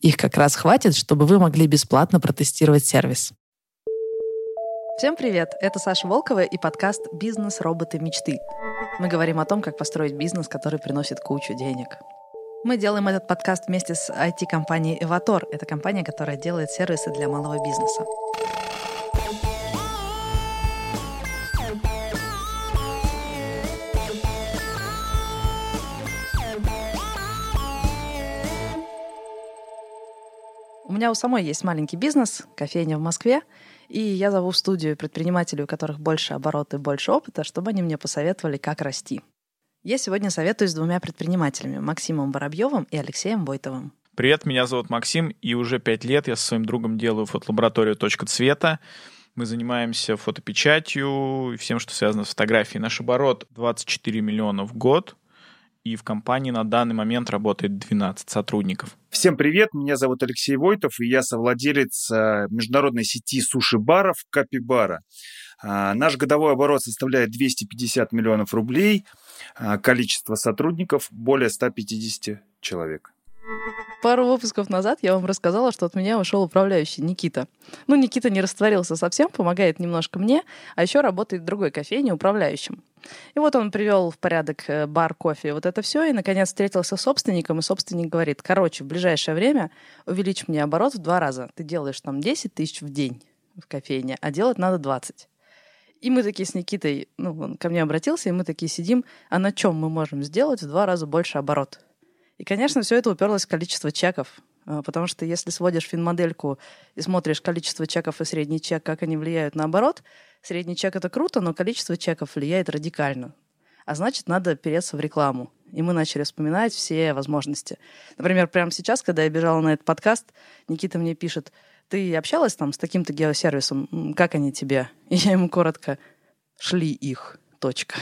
Их как раз хватит, чтобы вы могли бесплатно протестировать сервис. Всем привет! Это Саша Волкова и подкаст «Бизнес. Роботы. Мечты». Мы говорим о том, как построить бизнес, который приносит кучу денег. Мы делаем этот подкаст вместе с IT-компанией «Эватор». Это компания, которая делает сервисы для малого бизнеса. Меня у самой есть маленький бизнес, кофейня в Москве — и я зову в студию предпринимателей, у которых больше обороты, больше опыта, чтобы они мне посоветовали, как расти. Я сегодня советую с двумя предпринимателями, Максимом Воробьевым и Алексеем Войтовым. Привет, меня зовут Максим, и уже пять лет я со своим другом делаю фотолабораторию «Точка цвета». Мы занимаемся фотопечатью и всем, что связано с фотографией. Наш оборот 24 миллиона в год — и в компании на данный момент работает 12 сотрудников. Всем привет, меня зовут Алексей Войтов, и я совладелец э, международной сети суши-баров Капибара. А, наш годовой оборот составляет 250 миллионов рублей, а, количество сотрудников более 150 человек. Пару выпусков назад я вам рассказала, что от меня ушел управляющий Никита. Ну, Никита не растворился совсем, помогает немножко мне, а еще работает в другой кофейне управляющим. И вот он привел в порядок э, бар, кофе, вот это все, и, наконец, встретился с собственником, и собственник говорит, короче, в ближайшее время увеличь мне оборот в два раза. Ты делаешь там 10 тысяч в день в кофейне, а делать надо 20. И мы такие с Никитой, ну, он ко мне обратился, и мы такие сидим, а на чем мы можем сделать в два раза больше оборот? И, конечно, все это уперлось в количество чеков. А, потому что если сводишь финмодельку и смотришь количество чеков и средний чек, как они влияют на оборот, средний чек — это круто, но количество чеков влияет радикально. А значит, надо переться в рекламу. И мы начали вспоминать все возможности. Например, прямо сейчас, когда я бежала на этот подкаст, Никита мне пишет, ты общалась там с таким-то геосервисом, как они тебе? И я ему коротко, шли их, точка.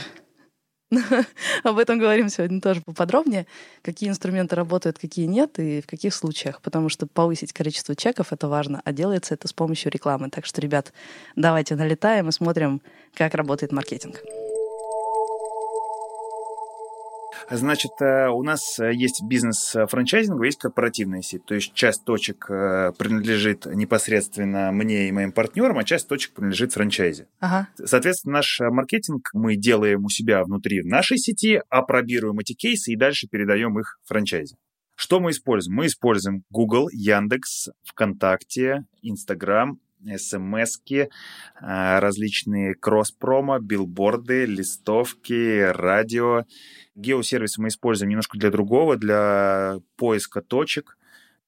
Об этом говорим сегодня тоже поподробнее. Какие инструменты работают, какие нет, и в каких случаях. Потому что повысить количество чеков — это важно, а делается это с помощью рекламы. Так что, ребят, давайте налетаем и смотрим, как работает маркетинг. Значит, э, у нас э, есть бизнес франчайзинга, есть корпоративная сеть. То есть часть точек э, принадлежит непосредственно мне и моим партнерам, а часть точек принадлежит франчайзе. Ага. Соответственно, наш маркетинг мы делаем у себя внутри нашей сети, апробируем эти кейсы и дальше передаем их франчайзе. Что мы используем? Мы используем Google, Яндекс, ВКонтакте, Инстаграм, смс различные кросс-промо, билборды, листовки, радио Геосервисы мы используем немножко для другого, для поиска точек,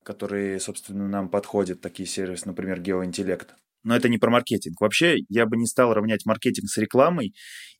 которые, собственно, нам подходят, такие сервисы, например, геоинтеллект. Но это не про маркетинг. Вообще, я бы не стал равнять маркетинг с рекламой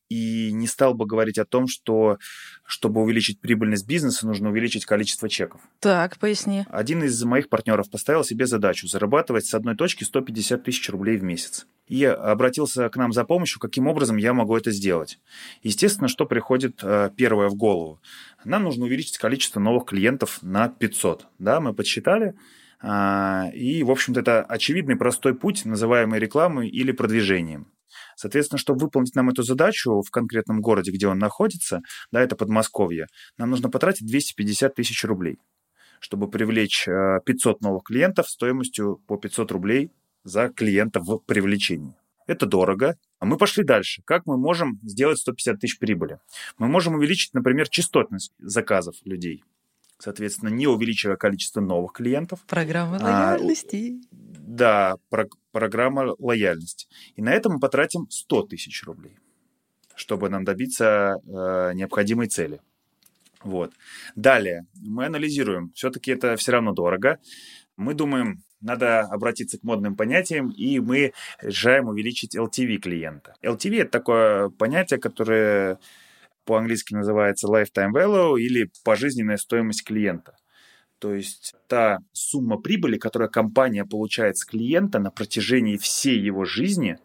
и не стал бы говорить о том, что чтобы увеличить прибыльность бизнеса, нужно увеличить количество чеков. Так, поясни. Один из моих партнеров поставил себе задачу зарабатывать с одной точки 150 тысяч рублей в месяц. И обратился к нам за помощью, каким образом я могу это сделать. Естественно, что приходит э, первое в голову. Нам нужно увеличить количество новых клиентов на 500. Да, мы подсчитали, а, и, в общем-то, это очевидный простой путь, называемый рекламой или продвижением. Соответственно, чтобы выполнить нам эту задачу в конкретном городе, где он находится, да, это Подмосковье, нам нужно потратить 250 тысяч рублей, чтобы привлечь 500 э, новых клиентов стоимостью по 500 рублей за клиента в привлечении. Это дорого. А мы пошли дальше. Как мы можем сделать 150 тысяч прибыли? Мы можем увеличить, например, частотность заказов людей. Соответственно, не увеличивая количество новых клиентов. Программа а, лояльности. А, да, про, программа лояльности. И на это мы потратим 100 тысяч рублей чтобы нам добиться э, необходимой цели. Вот. Далее, мы анализируем. Все-таки это все равно дорого. Мы думаем, надо обратиться к модным понятиям, и мы решаем увеличить LTV клиента. LTV – это такое понятие, которое по-английски называется lifetime value или пожизненная стоимость клиента. То есть та сумма прибыли, которую компания получает с клиента на протяжении всей его жизни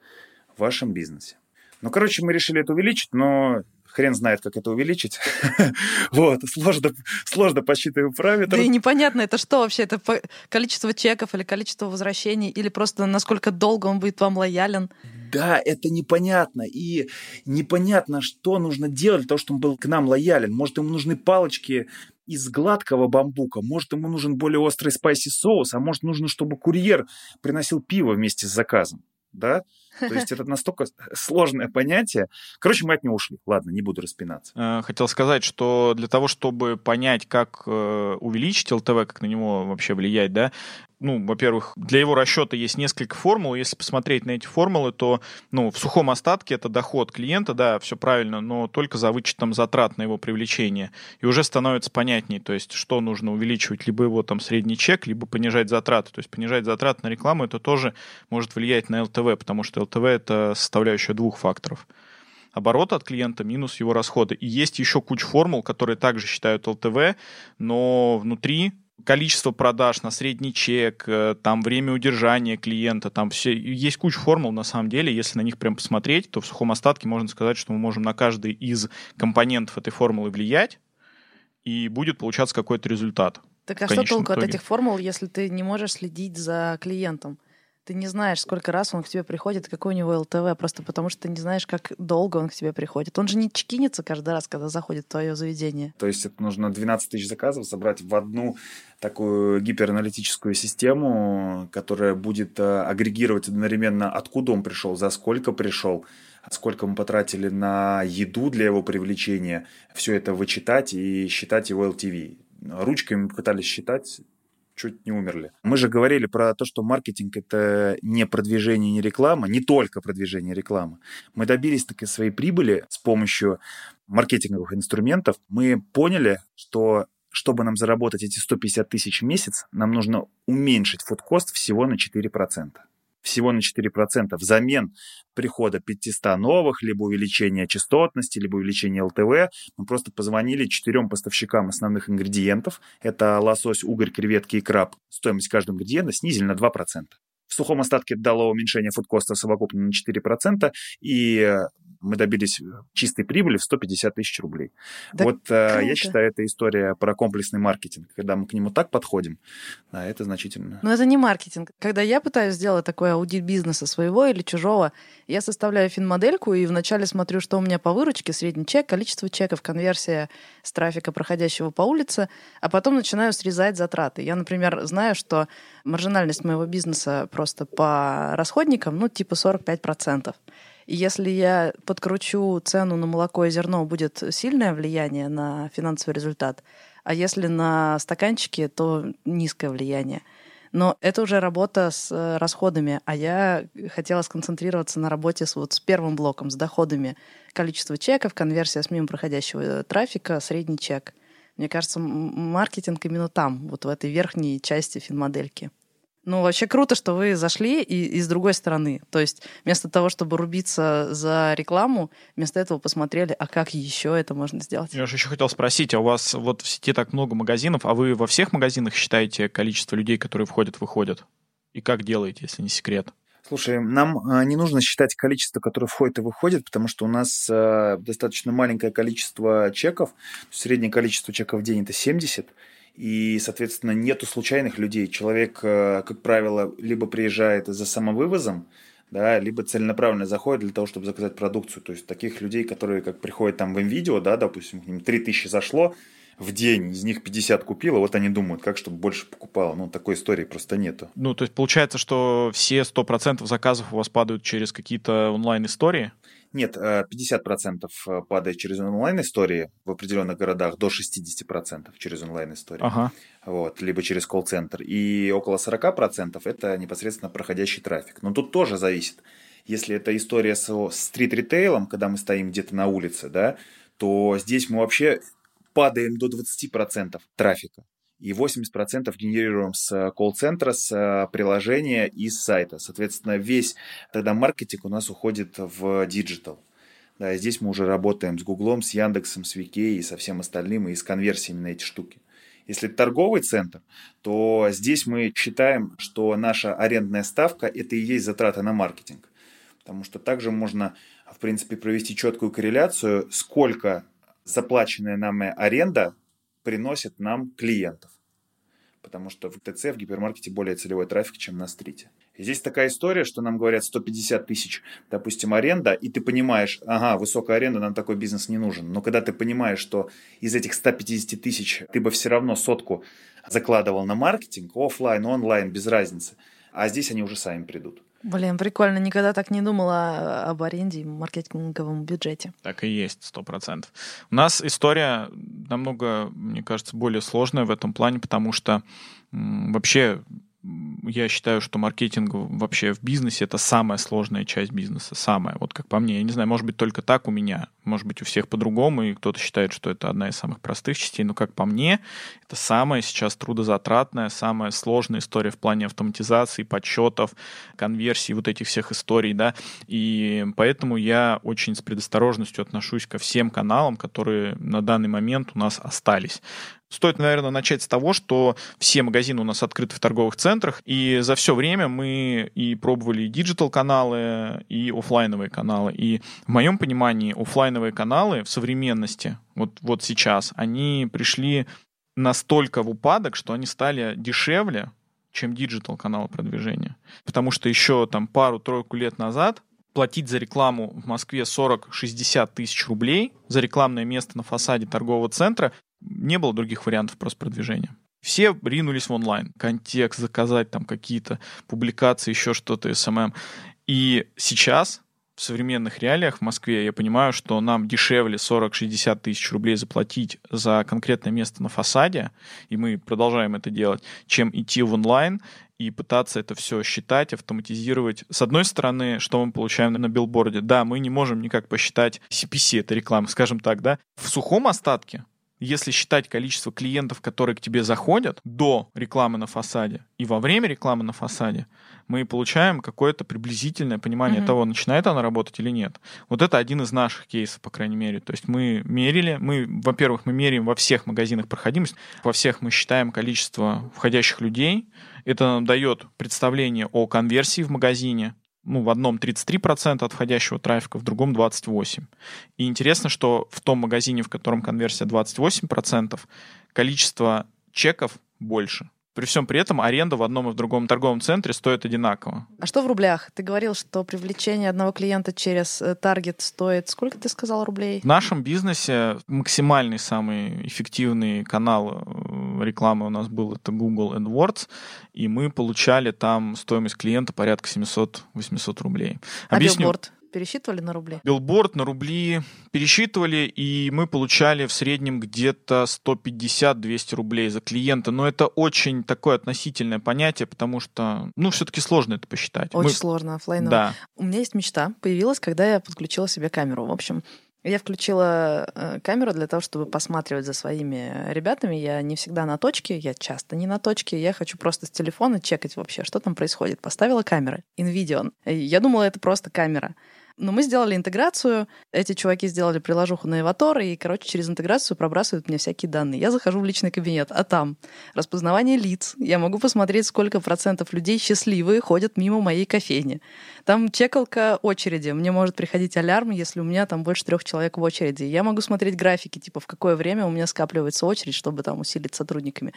в вашем бизнесе. Ну, короче, мы решили это увеличить, но хрен знает, как это увеличить. вот, сложно, сложно посчитываем параметры. Да и непонятно, это что вообще? Это количество чеков или количество возвращений, или просто насколько долго он будет вам лоялен? Да, это непонятно. И непонятно, что нужно делать для того, чтобы он был к нам лоялен. Может, ему нужны палочки из гладкого бамбука, может, ему нужен более острый спайси соус, а может, нужно, чтобы курьер приносил пиво вместе с заказом да? То есть это настолько сложное понятие. Короче, мы от него ушли. Ладно, не буду распинаться. Э, хотел сказать, что для того, чтобы понять, как э, увеличить ЛТВ, как на него вообще влиять, да, ну, во-первых, для его расчета есть несколько формул. Если посмотреть на эти формулы, то, ну, в сухом остатке это доход клиента, да, все правильно, но только за вычетом затрат на его привлечение. И уже становится понятнее, то есть, что нужно увеличивать, либо его там средний чек, либо понижать затраты. То есть, понижать затраты на рекламу, это тоже может влиять на ЛТВ, потому что ЛТВ — это составляющая двух факторов оборот от клиента минус его расходы. И есть еще куча формул, которые также считают ЛТВ, но внутри количество продаж на средний чек, э, там время удержания клиента, там все, есть куча формул на самом деле, если на них прям посмотреть, то в сухом остатке можно сказать, что мы можем на каждый из компонентов этой формулы влиять, и будет получаться какой-то результат. Так а что толку итоге? от этих формул, если ты не можешь следить за клиентом? Ты не знаешь, сколько раз он к тебе приходит, какой у него ЛТВ, просто потому что ты не знаешь, как долго он к тебе приходит. Он же не чекинится каждый раз, когда заходит в твое заведение. То есть это нужно 12 тысяч заказов собрать в одну такую гипераналитическую систему, которая будет э, агрегировать одновременно, откуда он пришел, за сколько пришел, сколько мы потратили на еду для его привлечения, все это вычитать и считать его LTV. Ручками пытались считать, чуть не умерли. Мы же говорили про то, что маркетинг — это не продвижение, не реклама, не только продвижение рекламы. Мы добились таки своей прибыли с помощью маркетинговых инструментов. Мы поняли, что чтобы нам заработать эти 150 тысяч в месяц, нам нужно уменьшить фудкост всего на 4% всего на 4% взамен прихода 500 новых, либо увеличения частотности, либо увеличения ЛТВ. Мы просто позвонили четырем поставщикам основных ингредиентов. Это лосось, угорь, креветки и краб. Стоимость каждого ингредиента снизили на 2%. В сухом остатке дало уменьшение фудкоста совокупно на 4%, и мы добились э, чистой прибыли в 150 тысяч рублей. Да вот э, круто. я считаю, это история про комплексный маркетинг. Когда мы к нему так подходим, да, это значительно. Но это не маркетинг. Когда я пытаюсь сделать такой аудит бизнеса своего или чужого, я составляю финмодельку и вначале смотрю, что у меня по выручке, средний чек, количество чеков, конверсия с трафика, проходящего по улице, а потом начинаю срезать затраты. Я, например, знаю, что маржинальность моего бизнеса просто по расходникам, ну, типа 45%. И если я подкручу цену на молоко и зерно, будет сильное влияние на финансовый результат, а если на стаканчики, то низкое влияние. Но это уже работа с э, расходами, а я хотела сконцентрироваться на работе с, вот, с первым блоком, с доходами. Количество чеков, конверсия с мимо проходящего трафика, средний чек. Мне кажется, маркетинг именно там, вот в этой верхней части финмодельки. Ну, вообще круто, что вы зашли и, и с другой стороны. То есть вместо того, чтобы рубиться за рекламу, вместо этого посмотрели, а как еще это можно сделать. Я же еще хотел спросить, а у вас вот в сети так много магазинов, а вы во всех магазинах считаете количество людей, которые входят, выходят? И как делаете, если не секрет? Слушай, нам э, не нужно считать количество, которое входит и выходит, потому что у нас э, достаточно маленькое количество чеков. Среднее количество чеков в день это 70 и, соответственно, нету случайных людей. Человек, э, как правило, либо приезжает за самовывозом, да, либо целенаправленно заходит для того, чтобы заказать продукцию. То есть таких людей, которые как приходят там в видео, да, допустим, к ним 3000 зашло в день, из них 50 купило, вот они думают, как чтобы больше покупало. Ну, такой истории просто нету. Ну, то есть получается, что все 100% заказов у вас падают через какие-то онлайн-истории? Нет, 50% э, э, падает через онлайн-истории в определенных городах, до 60% через онлайн-истории. Ага. Вот, либо через колл-центр. И около 40% это непосредственно проходящий трафик. Но тут тоже зависит. Если это история с стрит-ритейлом, когда мы стоим где-то на улице, да, то здесь мы вообще падаем до 20% трафика. И 80% генерируем с колл-центра, с приложения и с сайта. Соответственно, весь тогда маркетинг у нас уходит в digital. Да, и здесь мы уже работаем с Гуглом, с Яндексом, с VK и со всем остальным, и с конверсиями на эти штуки. Если это торговый центр, то здесь мы считаем, что наша арендная ставка – это и есть затраты на маркетинг. Потому что также можно, в принципе, провести четкую корреляцию, сколько заплаченная нам аренда приносит нам клиентов. Потому что в ТЦ, в гипермаркете более целевой трафик, чем на стрите. И здесь такая история, что нам говорят 150 тысяч, допустим, аренда, и ты понимаешь, ага, высокая аренда, нам такой бизнес не нужен. Но когда ты понимаешь, что из этих 150 тысяч ты бы все равно сотку закладывал на маркетинг, офлайн, онлайн, без разницы, а здесь они уже сами придут. Блин, прикольно. Никогда так не думала об аренде и маркетинговом бюджете. Так и есть, сто процентов. У нас история намного, мне кажется, более сложная в этом плане, потому что вообще я считаю, что маркетинг вообще в бизнесе это самая сложная часть бизнеса, самая. Вот как по мне, я не знаю, может быть только так у меня, может быть у всех по-другому, и кто-то считает, что это одна из самых простых частей, но как по мне, это самая сейчас трудозатратная, самая сложная история в плане автоматизации, подсчетов, конверсии, вот этих всех историй, да, и поэтому я очень с предосторожностью отношусь ко всем каналам, которые на данный момент у нас остались. Стоит, наверное, начать с того, что все магазины у нас открыты в торговых центрах, и за все время мы и пробовали и digital-каналы, и офлайновые каналы. И в моем понимании офлайновые каналы в современности, вот, вот сейчас, они пришли настолько в упадок, что они стали дешевле, чем digital каналы продвижения. Потому что еще там пару-тройку лет назад платить за рекламу в Москве 40-60 тысяч рублей за рекламное место на фасаде торгового центра не было других вариантов просто продвижения. Все ринулись в онлайн. Контекст, заказать там какие-то публикации, еще что-то, SMM. И сейчас в современных реалиях в Москве я понимаю, что нам дешевле 40-60 тысяч рублей заплатить за конкретное место на фасаде, и мы продолжаем это делать, чем идти в онлайн и пытаться это все считать, автоматизировать. С одной стороны, что мы получаем на билборде? Да, мы не можем никак посчитать CPC, это реклама, скажем так, да. В сухом остатке если считать количество клиентов, которые к тебе заходят до рекламы на фасаде и во время рекламы на фасаде, мы получаем какое-то приблизительное понимание mm-hmm. того, начинает она работать или нет. Вот это один из наших кейсов, по крайней мере. То есть мы мерили, мы, во-первых, мы меряем во всех магазинах проходимость, во всех мы считаем количество входящих людей. Это нам дает представление о конверсии в магазине, ну, в одном 33% от входящего трафика, в другом 28%. И интересно, что в том магазине, в котором конверсия 28%, количество чеков больше. При всем при этом аренда в одном и в другом торговом центре стоит одинаково. А что в рублях? Ты говорил, что привлечение одного клиента через таргет стоит сколько ты сказал рублей? В нашем бизнесе максимальный самый эффективный канал э, рекламы у нас был это Google AdWords, и мы получали там стоимость клиента порядка 700-800 рублей. А Объясню. Пересчитывали на рубли? Билборд на рубли пересчитывали, и мы получали в среднем где-то 150-200 рублей за клиента. Но это очень такое относительное понятие, потому что, ну, все-таки сложно это посчитать. Очень мы... сложно, офлайново. Да. У меня есть мечта, появилась, когда я подключила себе камеру. В общем, я включила э, камеру для того, чтобы посматривать за своими ребятами. Я не всегда на точке, я часто не на точке. Я хочу просто с телефона чекать вообще, что там происходит. Поставила камеры. InVideon. Я думала, это просто камера. Но мы сделали интеграцию, эти чуваки сделали приложуху на Эватор, и, короче, через интеграцию пробрасывают мне всякие данные. Я захожу в личный кабинет, а там распознавание лиц. Я могу посмотреть, сколько процентов людей счастливые ходят мимо моей кофейни. Там чекалка очереди. Мне может приходить алярм, если у меня там больше трех человек в очереди. Я могу смотреть графики, типа, в какое время у меня скапливается очередь, чтобы там усилить сотрудниками.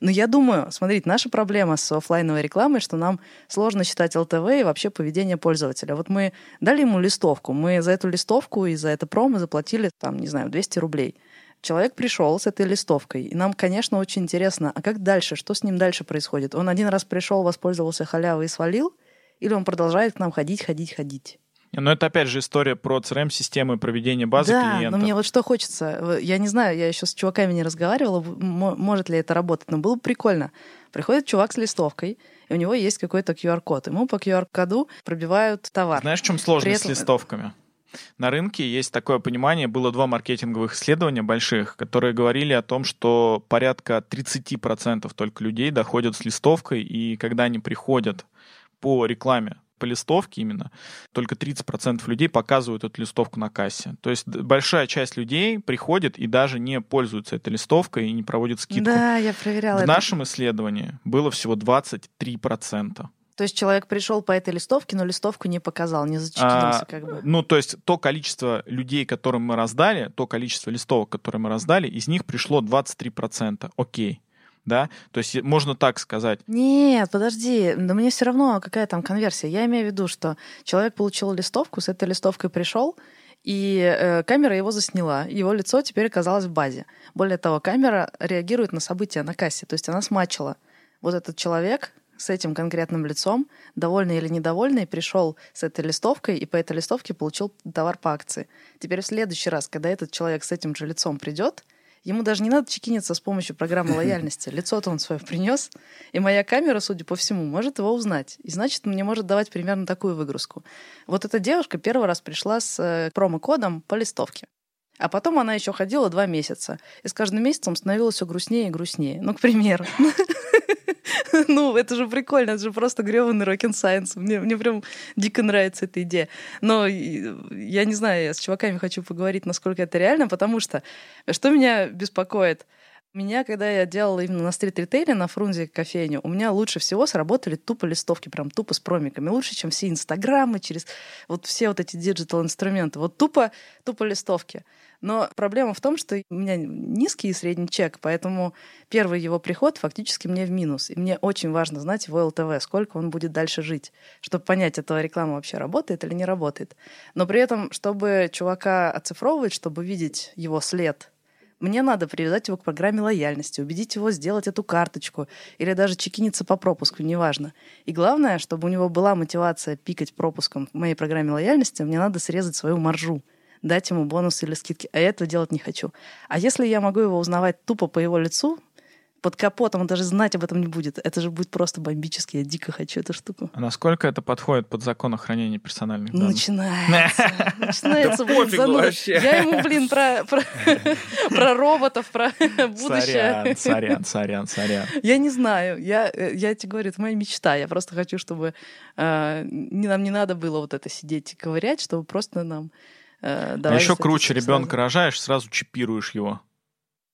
Но я думаю, смотрите, наша проблема с офлайновой рекламой, что нам сложно считать ЛТВ и вообще поведение пользователя. Вот мы дали ему листовку, мы за эту листовку и за это промо заплатили, там, не знаю, 200 рублей. Человек пришел с этой листовкой, и нам, конечно, очень интересно, а как дальше, что с ним дальше происходит? Он один раз пришел, воспользовался халявой и свалил, или он продолжает к нам ходить, ходить, ходить? Но это опять же история про CRM-системы проведения базы да, клиентов. но мне вот что хочется. Я не знаю, я еще с чуваками не разговаривала, может ли это работать, но было бы прикольно. Приходит чувак с листовкой, и у него есть какой-то QR-код. Ему по QR-коду пробивают товар. Знаешь, в чем сложность этом... с листовками? На рынке есть такое понимание, было два маркетинговых исследования больших, которые говорили о том, что порядка 30% только людей доходят с листовкой, и когда они приходят по рекламе по листовке именно, только 30% людей показывают эту листовку на кассе. То есть большая часть людей приходит и даже не пользуется этой листовкой и не проводит скидку. Да, я проверяла. В это. нашем исследовании было всего 23%. То есть человек пришел по этой листовке, но листовку не показал, не зачекинился а, как бы. Ну, то есть то количество людей, которым мы раздали, то количество листовок, которые мы раздали, из них пришло 23%. Окей да? То есть можно так сказать. Нет, подожди, да мне все равно какая там конверсия. Я имею в виду, что человек получил листовку, с этой листовкой пришел, и э, камера его засняла. Его лицо теперь оказалось в базе. Более того, камера реагирует на события на кассе, то есть она смачила. Вот этот человек с этим конкретным лицом, довольный или недовольный, пришел с этой листовкой и по этой листовке получил товар по акции. Теперь в следующий раз, когда этот человек с этим же лицом придет, Ему даже не надо чекиниться с помощью программы лояльности. Лицо-то он свое принес, и моя камера, судя по всему, может его узнать. И значит, мне может давать примерно такую выгрузку. Вот эта девушка первый раз пришла с э, промокодом по листовке. А потом она еще ходила два месяца. И с каждым месяцем становилось все грустнее и грустнее. Ну, к примеру. Ну, это же прикольно, это же просто грёбаный рок сайенс. Мне, мне прям дико нравится эта идея. Но я не знаю, я с чуваками хочу поговорить, насколько это реально, потому что что меня беспокоит? Меня, когда я делала именно на стрит-ритейле, на Фрунзе кофейню, у меня лучше всего сработали тупо листовки, прям тупо с промиками. Лучше, чем все инстаграмы, через вот все вот эти digital-инструменты. Вот тупо, тупо листовки. Но проблема в том, что у меня низкий и средний чек, поэтому первый его приход фактически мне в минус. И мне очень важно знать его LTV, сколько он будет дальше жить, чтобы понять, эта реклама вообще работает или не работает. Но при этом, чтобы чувака оцифровывать, чтобы видеть его след, мне надо привязать его к программе лояльности, убедить его сделать эту карточку или даже чекиниться по пропуску, неважно. И главное, чтобы у него была мотивация пикать пропуском в моей программе лояльности, мне надо срезать свою маржу дать ему бонус или скидки. А я этого делать не хочу. А если я могу его узнавать тупо по его лицу, под капотом, он даже знать об этом не будет. Это же будет просто бомбически. Я дико хочу эту штуку. А насколько это подходит под закон о хранении персональных данных? Начинается. Начинается, блин, зануда. Я ему, блин, про, про, про роботов, про будущее. Сорян, сорян, сорян, сорян. Я не знаю. Я, я тебе говорю, это моя мечта. Я просто хочу, чтобы э, нам не надо было вот это сидеть и ковырять, чтобы просто нам Э, а еще круче, ребенка сразу. рожаешь, сразу чипируешь его.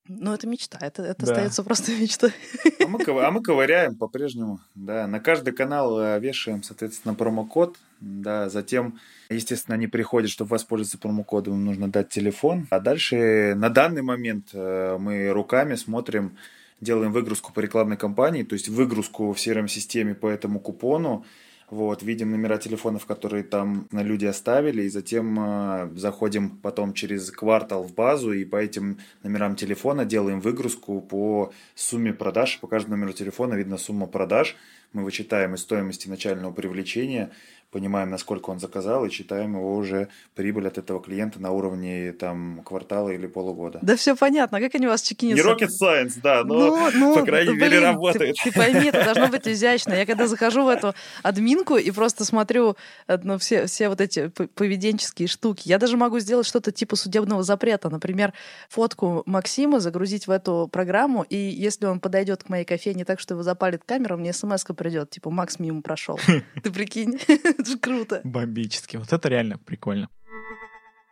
Ну, это мечта, это, это да. остается просто мечтой. А мы, а мы ковыряем по-прежнему, да. На каждый канал э, вешаем, соответственно, промокод, да. Затем, естественно, они приходят, чтобы воспользоваться промокодом, им нужно дать телефон. А дальше на данный момент э, мы руками смотрим, делаем выгрузку по рекламной кампании, то есть выгрузку в CRM-системе по этому купону, вот, видим номера телефонов, которые там люди оставили, и затем э, заходим потом через квартал в базу и по этим номерам телефона делаем выгрузку по сумме продаж. По каждому номеру телефона видно сумма продаж. Мы вычитаем из стоимости начального привлечения понимаем, насколько он заказал, и считаем его уже прибыль от этого клиента на уровне там квартала или полугода. Да все понятно, как они у вас чекинятся? Не rocket science, да, но, ну, ну, по крайней блин, мере, работает. Ты, ты пойми, это должно быть изящно. Я когда захожу в эту админку и просто смотрю э, ну, все, все вот эти поведенческие штуки, я даже могу сделать что-то типа судебного запрета. Например, фотку Максима загрузить в эту программу, и если он подойдет к моей кофейне так, что его запалит камера, мне смс придет, типа, Макс мимо прошел. Ты прикинь? Это же круто. Бомбически. Вот это реально прикольно.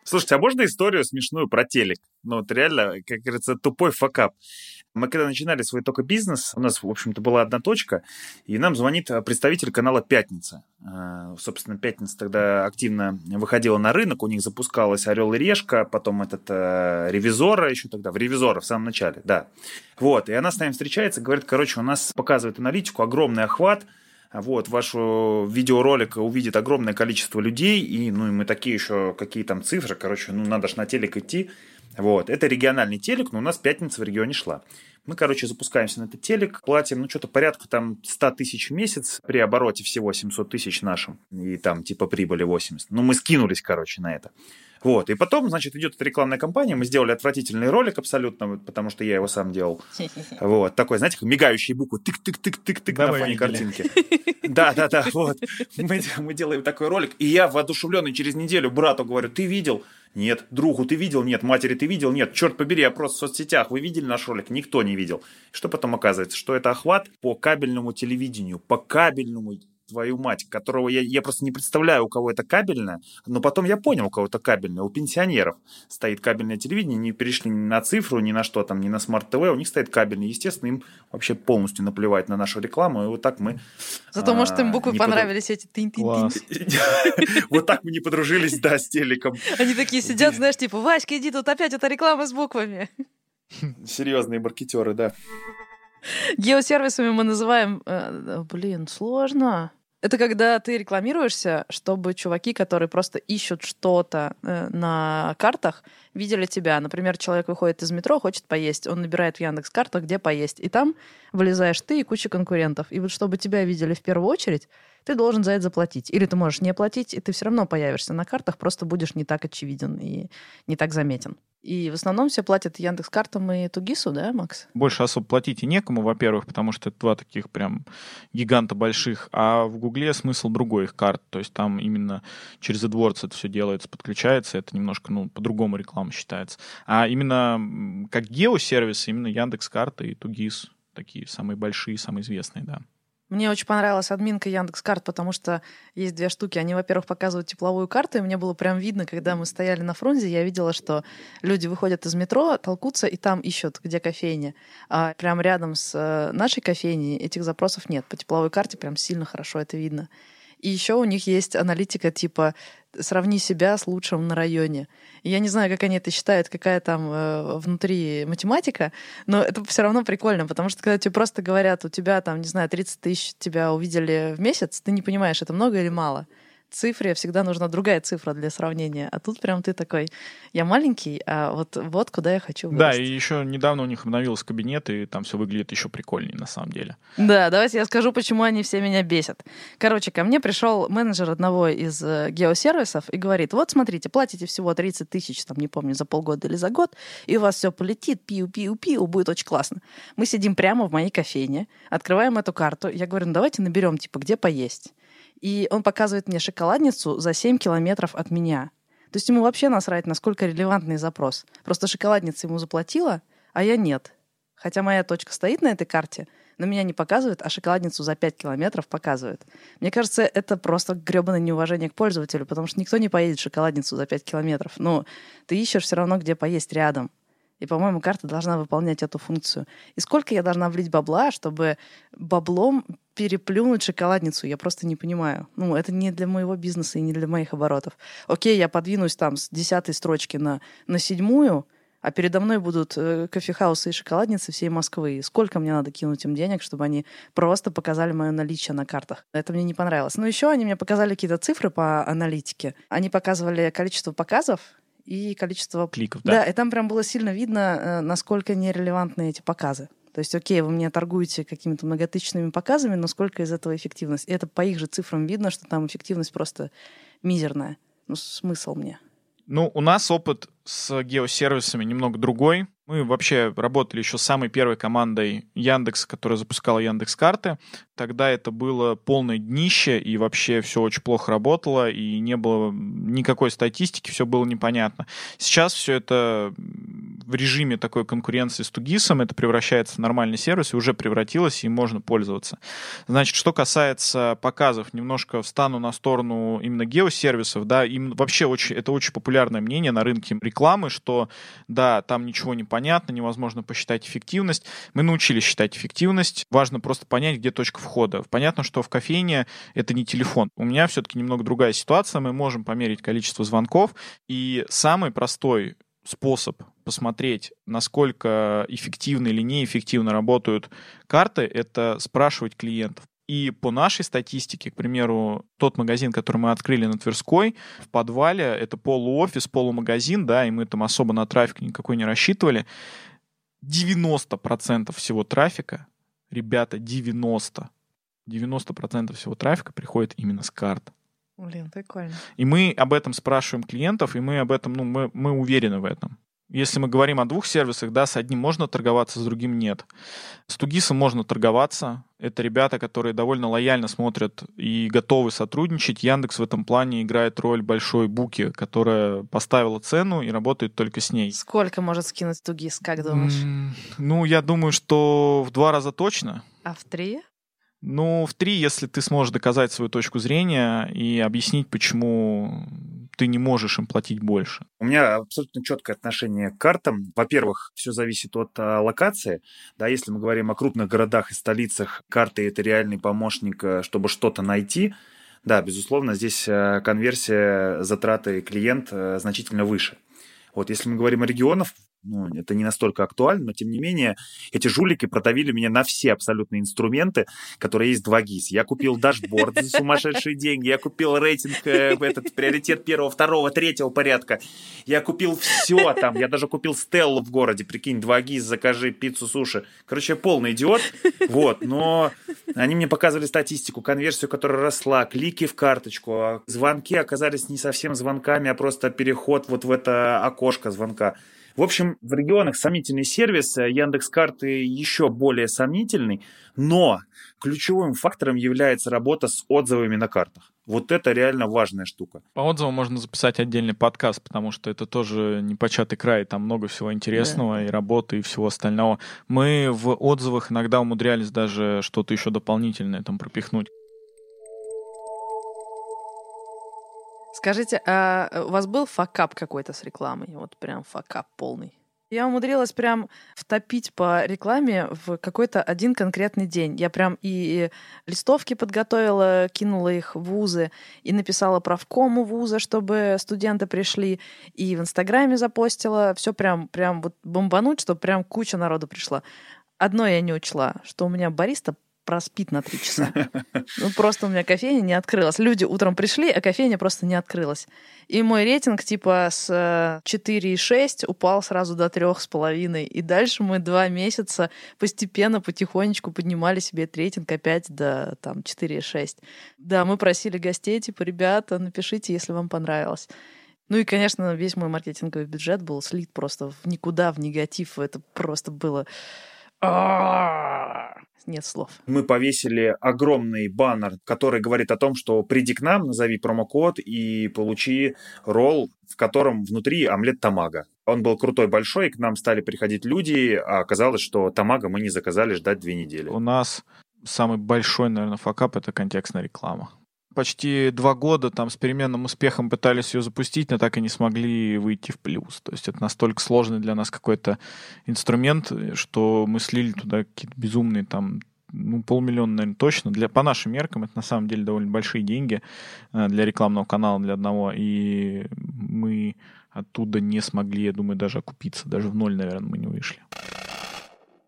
Слушайте, а можно историю смешную про телек? Ну, вот реально, как говорится, тупой факап. Мы когда начинали свой только бизнес, у нас, в общем-то, была одна точка, и нам звонит представитель канала «Пятница». А, собственно, «Пятница» тогда активно выходила на рынок, у них запускалась «Орел и Решка», потом этот э, «Ревизора» еще тогда, в «Ревизора» в самом начале, да. Вот, и она с нами встречается, говорит, короче, у нас показывает аналитику, огромный охват – вот, ваш видеоролик увидит огромное количество людей, и, ну, и мы такие еще, какие там цифры, короче, ну, надо ж на телек идти. Вот, это региональный телек, но у нас пятница в регионе шла. Мы, короче, запускаемся на этот телек, платим, ну, что-то порядка там 100 тысяч в месяц, при обороте всего 700 тысяч нашим, и там типа прибыли 80. Ну, мы скинулись, короче, на это. Вот, и потом, значит, идет эта рекламная кампания, мы сделали отвратительный ролик абсолютно, потому что я его сам делал. Вот, такой, знаете, мигающие буквы, тык-тык-тык-тык-тык на фоне картинки. Да-да-да, вот. Мы, мы делаем такой ролик, и я воодушевленный через неделю брату говорю, ты видел? Нет. Другу ты видел? Нет. Матери ты видел? Нет. Черт побери, я просто в соцсетях. Вы видели наш ролик? Никто не видел. Что потом оказывается? Что это охват по кабельному телевидению, по кабельному твою мать, которого я, я просто не представляю, у кого это кабельное, но потом я понял, у кого это кабельное. У пенсионеров стоит кабельное телевидение, не перешли ни на цифру, ни на что там, ни на смарт-ТВ, у них стоит кабельное. Естественно, им вообще полностью наплевать на нашу рекламу, и вот так мы... Зато, может, им а, буквы понравились эти тынь тынь Вот так мы не подружились, да, с телеком. Они такие сидят, знаешь, типа, Васька, иди, тут опять эта реклама с буквами. Серьезные маркетеры, да. Геосервисами мы называем... Э, блин, сложно. Это когда ты рекламируешься, чтобы чуваки, которые просто ищут что-то э, на картах, видели тебя. Например, человек выходит из метро, хочет поесть, он набирает в Яндекс картах, где поесть, и там вылезаешь ты и куча конкурентов. И вот чтобы тебя видели в первую очередь, ты должен за это заплатить. Или ты можешь не платить, и ты все равно появишься на картах, просто будешь не так очевиден и не так заметен. И в основном все платят Яндекс картам и Тугису, да, Макс? Больше особо платить и некому, во-первых, потому что это два таких прям гиганта больших, а в Гугле смысл другой их карт, то есть там именно через AdWords это все делается, подключается, это немножко, ну, по-другому реклама считается. А именно как геосервисы, именно Яндекс карты и Тугис, такие самые большие, самые известные, да. Мне очень понравилась админка Яндекс.Карт, потому что есть две штуки. Они, во-первых, показывают тепловую карту, и мне было прям видно, когда мы стояли на фронте, я видела, что люди выходят из метро, толкутся и там ищут, где кофейня. А прям рядом с э, нашей кофейней этих запросов нет. По тепловой карте прям сильно хорошо это видно. И еще у них есть аналитика типа «сравни себя с лучшим на районе». Я не знаю, как они это считают, какая там э, внутри математика, но это все равно прикольно, потому что когда тебе просто говорят, у тебя там, не знаю, 30 тысяч тебя увидели в месяц, ты не понимаешь, это много или мало цифре всегда нужна другая цифра для сравнения. А тут прям ты такой, я маленький, а вот, вот куда я хочу вырасти. Да, и еще недавно у них обновился кабинет, и там все выглядит еще прикольнее на самом деле. Да, давайте я скажу, почему они все меня бесят. Короче, ко мне пришел менеджер одного из э, геосервисов и говорит, вот смотрите, платите всего 30 тысяч, там, не помню, за полгода или за год, и у вас все полетит, пиу-пиу-пиу, будет очень классно. Мы сидим прямо в моей кофейне, открываем эту карту, я говорю, ну давайте наберем, типа, где поесть. И он показывает мне шоколадницу за 7 километров от меня. То есть ему вообще насрать, насколько релевантный запрос. Просто шоколадница ему заплатила, а я нет. Хотя моя точка стоит на этой карте, но меня не показывает, а шоколадницу за 5 километров показывает. Мне кажется, это просто гребаное неуважение к пользователю, потому что никто не поедет шоколадницу за 5 километров. Но ты ищешь все равно, где поесть рядом. И, по-моему, карта должна выполнять эту функцию. И сколько я должна влить бабла, чтобы баблом переплюнуть шоколадницу? Я просто не понимаю. Ну, это не для моего бизнеса и не для моих оборотов. Окей, я подвинусь там с десятой строчки на, на седьмую, а передо мной будут э, кофехаусы и шоколадницы всей Москвы. Сколько мне надо кинуть им денег, чтобы они просто показали мое наличие на картах? Это мне не понравилось. Но еще они мне показали какие-то цифры по аналитике. Они показывали количество показов, и количество кликов. Да, да и там прям было сильно видно, э, насколько нерелевантны эти показы. То есть, окей, вы мне торгуете какими-то многотысячными показами, но сколько из этого эффективность? И это по их же цифрам видно, что там эффективность просто мизерная. Ну, смысл мне. Ну, у нас опыт с геосервисами немного другой. Мы вообще работали еще с самой первой командой Яндекс, которая запускала Яндекс карты. Тогда это было полное днище, и вообще все очень плохо работало, и не было никакой статистики, все было непонятно. Сейчас все это в режиме такой конкуренции с Тугисом, это превращается в нормальный сервис, и уже превратилось, и можно пользоваться. Значит, что касается показов, немножко встану на сторону именно геосервисов, да, им вообще очень, это очень популярное мнение на рынке рекламы, что да, там ничего не понятно, невозможно посчитать эффективность. Мы научились считать эффективность. Важно просто понять, где точка входа. Понятно, что в кофейне это не телефон. У меня все-таки немного другая ситуация. Мы можем померить количество звонков. И самый простой способ посмотреть, насколько эффективно или неэффективно работают карты, это спрашивать клиентов. И по нашей статистике, к примеру, тот магазин, который мы открыли на Тверской, в подвале, это полуофис, полумагазин, да, и мы там особо на трафик никакой не рассчитывали, 90% всего трафика, ребята, 90, 90% всего трафика приходит именно с карт. Блин, прикольно. И мы об этом спрашиваем клиентов, и мы об этом, ну, мы, мы уверены в этом. Если мы говорим о двух сервисах, да, с одним можно торговаться, с другим нет. С Тугисом можно торговаться. Это ребята, которые довольно лояльно смотрят и готовы сотрудничать. Яндекс в этом плане играет роль большой буки, которая поставила цену и работает только с ней. Сколько может скинуть Тугис, как думаешь? Mm, ну, я думаю, что в два раза точно. А в три? Ну, в три, если ты сможешь доказать свою точку зрения и объяснить, почему ты не можешь им платить больше? У меня абсолютно четкое отношение к картам. Во-первых, все зависит от а, локации. Да, если мы говорим о крупных городах и столицах, карты это реальный помощник, э, чтобы что-то найти. Да, безусловно, здесь э, конверсия, затраты клиент э, значительно выше. Вот, если мы говорим о регионах, ну, это не настолько актуально, но тем не менее эти жулики продавили меня на все абсолютные инструменты, которые есть 2GIS. Я купил дашборд за сумасшедшие деньги, я купил рейтинг, э, этот приоритет первого, второго, третьего порядка. Я купил все там, я даже купил Стеллу в городе, прикинь, 2GIS, закажи пиццу, суши. Короче, я полный идиот, вот, но они мне показывали статистику, конверсию, которая росла, клики в карточку, а звонки оказались не совсем звонками, а просто переход вот в это окошко звонка. В общем, в регионах сомнительный сервис, э, Яндекс Карты еще более сомнительный, но ключевым фактором является работа с отзывами на картах. Вот это реально важная штука. По отзывам можно записать отдельный подкаст, потому что это тоже непочатый край, там много всего интересного да. и работы, и всего остального. Мы в отзывах иногда умудрялись даже что-то еще дополнительное там пропихнуть. Скажите, а э, у вас был факап какой-то с рекламой? Вот прям факап полный. Я умудрилась прям втопить по рекламе в какой-то один конкретный день. Я прям и листовки подготовила, кинула их в вузы, и написала правкому вуза, чтобы студенты пришли, и в Инстаграме запостила. Все прям, прям вот бомбануть, чтобы прям куча народу пришла. Одно я не учла, что у меня бариста проспит на три часа. Ну, просто у меня кофейня не открылась. Люди утром пришли, а кофейня просто не открылась. И мой рейтинг типа с 4,6 упал сразу до 3,5. И дальше мы два месяца постепенно, потихонечку поднимали себе этот рейтинг опять до там 4,6. Да, мы просили гостей, типа, ребята, напишите, если вам понравилось. Ну и, конечно, весь мой маркетинговый бюджет был слит просто в никуда, в негатив. Это просто было нет слов. Мы повесили огромный баннер, который говорит о том, что приди к нам, назови промокод и получи ролл, в котором внутри омлет тамага. Он был крутой, большой, к нам стали приходить люди, а оказалось, что тамага мы не заказали ждать две недели. У нас самый большой, наверное, факап — это контекстная реклама почти два года там с переменным успехом пытались ее запустить, но так и не смогли выйти в плюс. То есть это настолько сложный для нас какой-то инструмент, что мы слили туда какие-то безумные там ну, полмиллиона, наверное, точно. Для, по нашим меркам это на самом деле довольно большие деньги э, для рекламного канала, для одного. И мы оттуда не смогли, я думаю, даже окупиться. Даже в ноль, наверное, мы не вышли.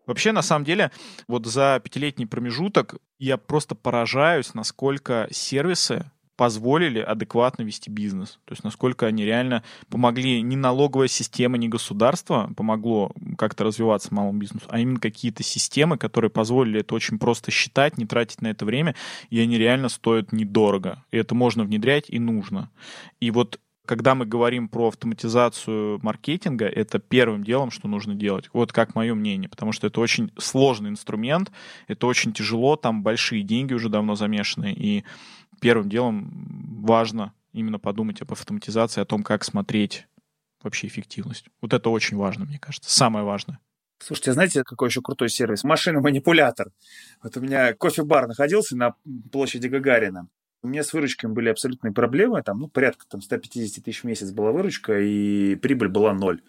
Вообще, на самом деле, вот за пятилетний промежуток я просто поражаюсь, насколько сервисы позволили адекватно вести бизнес. То есть насколько они реально помогли ни налоговая система, ни государство помогло как-то развиваться малому бизнесу, а именно какие-то системы, которые позволили это очень просто считать, не тратить на это время, и они реально стоят недорого. И это можно внедрять и нужно. И вот когда мы говорим про автоматизацию маркетинга, это первым делом, что нужно делать. Вот как мое мнение, потому что это очень сложный инструмент, это очень тяжело, там большие деньги уже давно замешаны, и первым делом важно именно подумать об автоматизации, о том, как смотреть вообще эффективность. Вот это очень важно, мне кажется, самое важное. Слушайте, а знаете, какой еще крутой сервис? Машина-манипулятор. Вот у меня кофе-бар находился на площади Гагарина. У меня с выручками были абсолютные проблемы, там, ну, порядка там, 150 тысяч в месяц была выручка, и прибыль была ноль.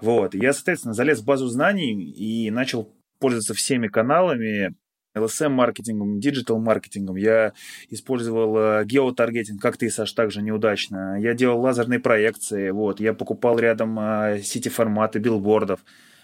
Вот. Я, соответственно, залез в базу знаний и начал пользоваться всеми каналами, LSM-маркетингом, digital-маркетингом. Я использовал э, геотаргетинг, как ты, Саш, также неудачно. Я делал лазерные проекции, вот. Я покупал рядом э, сити-форматы билбордов.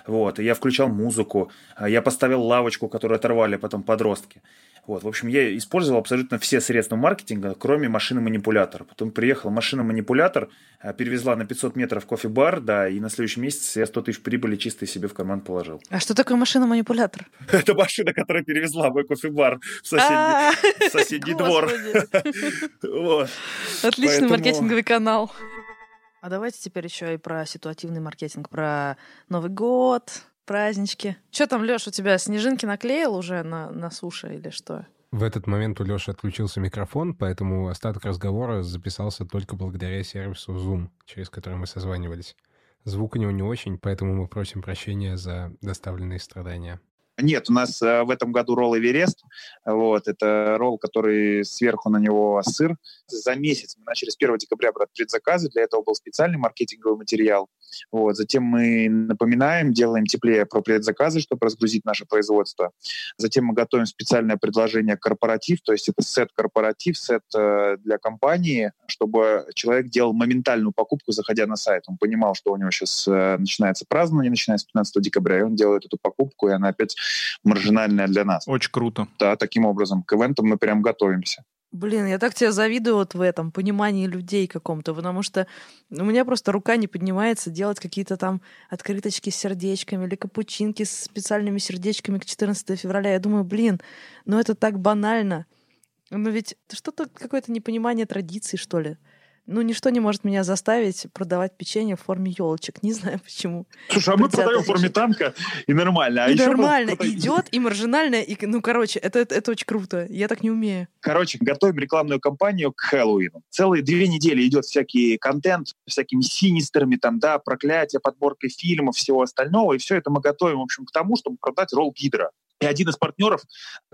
Вот, я включал музыку, э, я поставил лавочку, которую оторвали потом подростки. Вот, в общем, я использовал абсолютно все средства маркетинга, кроме машины-манипулятора. Потом приехала машина-манипулятор, а, перевезла на 500 метров кофе-бар, да, и на следующий месяц я 100 тысяч прибыли чисто себе в карман положил. А что такое машина-манипулятор? Это машина, которая перевезла мой кофе-бар в соседний двор. Отличный маркетинговый канал. А давайте теперь еще и про ситуативный маркетинг, про Новый год, празднички. Что там, Леш, у тебя снежинки наклеил уже на, на суше или что? В этот момент у Леши отключился микрофон, поэтому остаток разговора записался только благодаря сервису Zoom, через который мы созванивались. Звук у него не очень, поэтому мы просим прощения за доставленные страдания. Нет, у нас э, в этом году ролл Эверест. Вот, это ролл, который сверху на него сыр. За месяц мы начали с 1 декабря брать предзаказы. Для этого был специальный маркетинговый материал. Вот. Затем мы напоминаем, делаем теплее про предзаказы, чтобы разгрузить наше производство. Затем мы готовим специальное предложение корпоратив, то есть это сет-корпоратив, сет э, для компании, чтобы человек делал моментальную покупку, заходя на сайт. Он понимал, что у него сейчас э, начинается празднование, начинается с 15 декабря, и он делает эту покупку, и она опять маржинальная для нас. Очень круто. Да, таким образом. К ивентам мы прям готовимся. Блин, я так тебя завидую вот в этом понимании людей каком-то, потому что у меня просто рука не поднимается делать какие-то там открыточки с сердечками или капучинки с специальными сердечками к 14 февраля. Я думаю, блин, ну это так банально. Но ведь что-то, какое-то непонимание традиций, что ли. Ну, ничто не может меня заставить продавать печенье в форме елочек. Не знаю почему. Слушай, а мы продаем в форме танка, и нормально. А и нормально, идет, и маржинально, и, ну, короче, это, это, это очень круто. Я так не умею. Короче, готовим рекламную кампанию к Хэллоуину. Целые две недели идет всякий контент, всякими синистерами, там, да, проклятия, подборкой фильмов, всего остального, и все это мы готовим, в общем, к тому, чтобы продать ролл Гидра. И один из партнеров,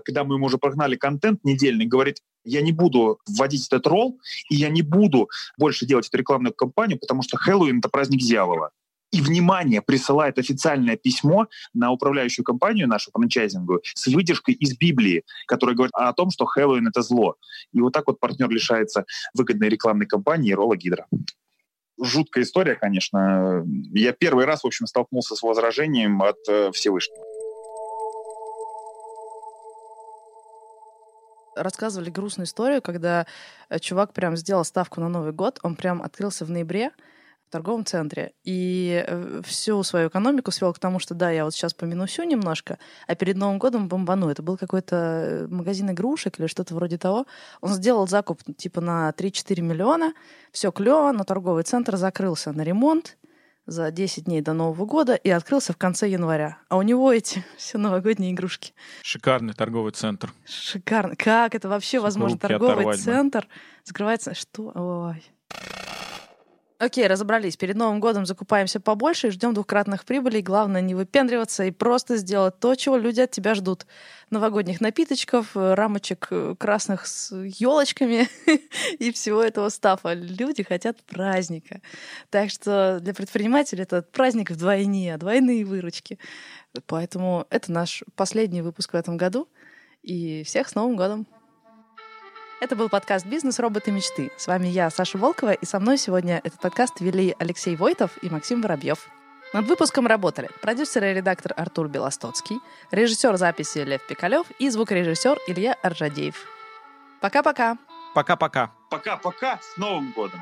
когда мы ему уже прогнали контент недельный, говорит, я не буду вводить этот ролл, и я не буду больше делать эту рекламную кампанию, потому что Хэллоуин — это праздник дьявола. И, внимание, присылает официальное письмо на управляющую компанию нашу франчайзинговую с выдержкой из Библии, которая говорит о том, что Хэллоуин — это зло. И вот так вот партнер лишается выгодной рекламной кампании Ролла Гидра жуткая история, конечно. Я первый раз, в общем, столкнулся с возражением от э, Всевышнего. Рассказывали грустную историю, когда э, чувак прям сделал ставку на Новый год, он прям открылся в ноябре в торговом центре и э, всю свою экономику свел к тому, что да, я вот сейчас поминусю немножко, а перед Новым годом бомбану. Это был какой-то э, магазин игрушек или что-то вроде того. Он сделал закуп типа на 3-4 миллиона, все клево, но торговый центр закрылся на ремонт, за 10 дней до Нового года и открылся в конце января. А у него эти все новогодние игрушки. Шикарный торговый центр. Шикарно. Как это вообще возможно? Торговый центр закрывается... Что? Ой. Окей, разобрались. Перед Новым годом закупаемся побольше и ждем двукратных прибылей. Главное не выпендриваться и просто сделать то, чего люди от тебя ждут. Новогодних напиточков, э, рамочек э, красных с елочками и всего этого стафа. Люди хотят праздника. Так что для предпринимателей это праздник вдвойне, двойные выручки. Поэтому это наш последний выпуск в этом году. И всех с Новым годом! Это был подкаст «Бизнес. Роботы. Мечты». С вами я, Саша Волкова, и со мной сегодня этот подкаст вели Алексей Войтов и Максим Воробьев. Над выпуском работали продюсер и редактор Артур Белостоцкий, режиссер записи Лев Пикалев и звукорежиссер Илья Аржадеев. Пока-пока. Пока-пока. Пока-пока. С Новым годом.